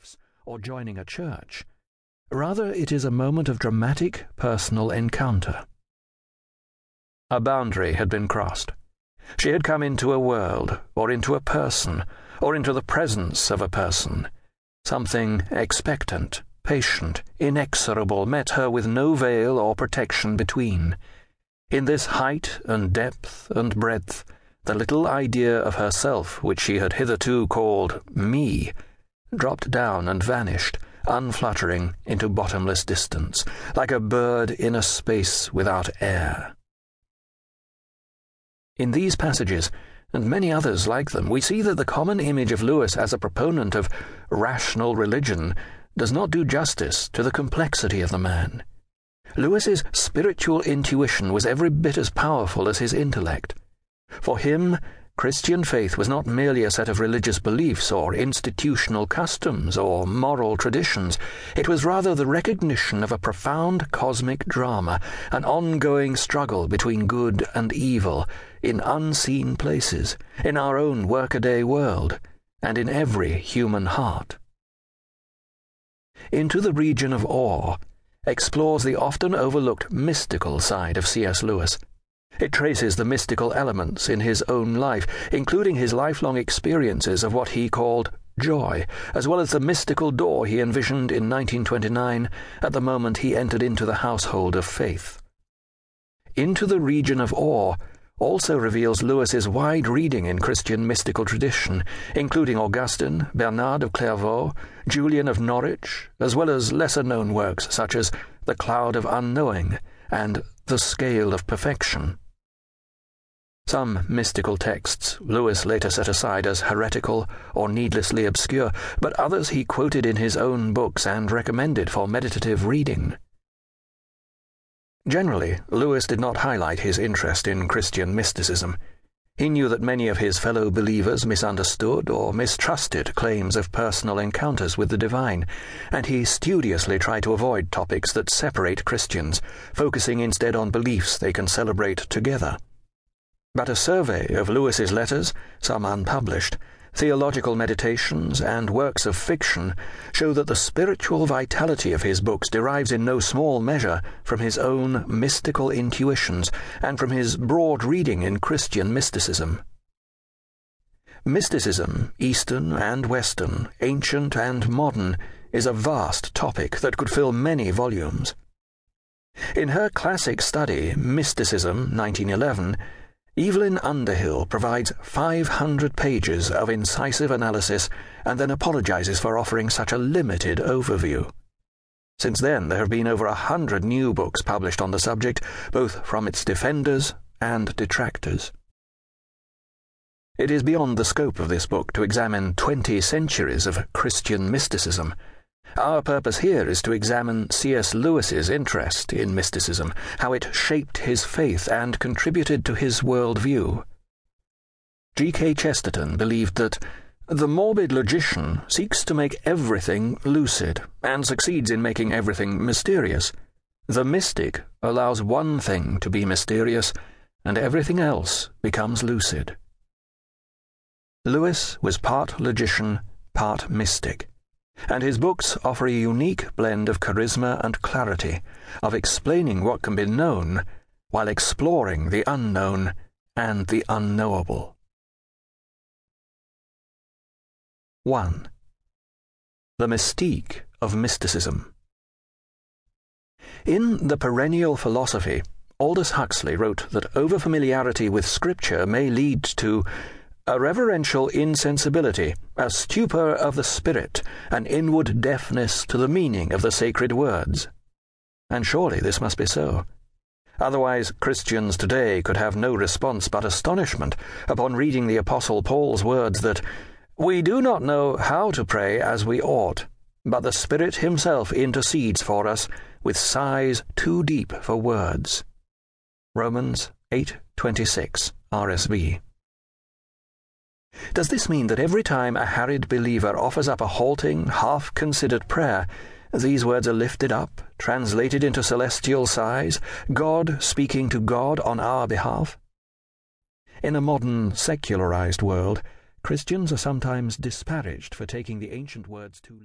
beliefs or joining a church. Rather, it is a moment of dramatic personal encounter. A boundary had been crossed. She had come into a world, or into a person, or into the presence of a person. Something expectant, patient, inexorable met her with no veil or protection between. In this height and depth and breadth, the little idea of herself which she had hitherto called me dropped down and vanished, unfluttering, into bottomless distance, like a bird in a space without air. In these passages, and many others like them, we see that the common image of Lewis as a proponent of rational religion does not do justice to the complexity of the man. Lewis's spiritual intuition was every bit as powerful as his intellect. For him, Christian faith was not merely a set of religious beliefs or institutional customs or moral traditions. It was rather the recognition of a profound cosmic drama, an ongoing struggle between good and evil, in unseen places, in our own workaday world, and in every human heart. Into the region of awe explores the often overlooked mystical side of C.S. Lewis. It traces the mystical elements in his own life, including his lifelong experiences of what he called joy, as well as the mystical door he envisioned in 1929 at the moment he entered into the household of faith. Into the region of awe also reveals Lewis's wide reading in Christian mystical tradition, including Augustine, Bernard of Clairvaux, Julian of Norwich, as well as lesser known works such as The Cloud of Unknowing and The Scale of Perfection. Some mystical texts Lewis later set aside as heretical or needlessly obscure, but others he quoted in his own books and recommended for meditative reading. Generally, Lewis did not highlight his interest in Christian mysticism. He knew that many of his fellow believers misunderstood or mistrusted claims of personal encounters with the divine, and he studiously tried to avoid topics that separate Christians, focusing instead on beliefs they can celebrate together. But a survey of Lewis's letters, some unpublished, theological meditations, and works of fiction show that the spiritual vitality of his books derives in no small measure from his own mystical intuitions and from his broad reading in Christian mysticism. Mysticism, Eastern and Western, ancient and modern, is a vast topic that could fill many volumes. In her classic study, Mysticism, 1911, Evelyn Underhill provides 500 pages of incisive analysis and then apologizes for offering such a limited overview. Since then, there have been over a hundred new books published on the subject, both from its defenders and detractors. It is beyond the scope of this book to examine 20 centuries of Christian mysticism our purpose here is to examine C.S. Lewis's interest in mysticism, how it shaped his faith and contributed to his worldview. G.K. Chesterton believed that the morbid logician seeks to make everything lucid and succeeds in making everything mysterious. The mystic allows one thing to be mysterious, and everything else becomes lucid. Lewis was part logician, part mystic and his books offer a unique blend of charisma and clarity, of explaining what can be known while exploring the unknown and the unknowable. 1. The Mystique of Mysticism. In The Perennial Philosophy, Aldous Huxley wrote that overfamiliarity with Scripture may lead to a reverential insensibility, a stupor of the spirit, an inward deafness to the meaning of the sacred words. And surely this must be so. Otherwise, Christians today could have no response but astonishment upon reading the Apostle Paul's words that, We do not know how to pray as we ought, but the Spirit Himself intercedes for us with sighs too deep for words. Romans 8:26 RSV. Does this mean that every time a harried believer offers up a halting, half considered prayer, these words are lifted up, translated into celestial sighs, God speaking to God on our behalf? In a modern, secularized world, Christians are sometimes disparaged for taking the ancient words too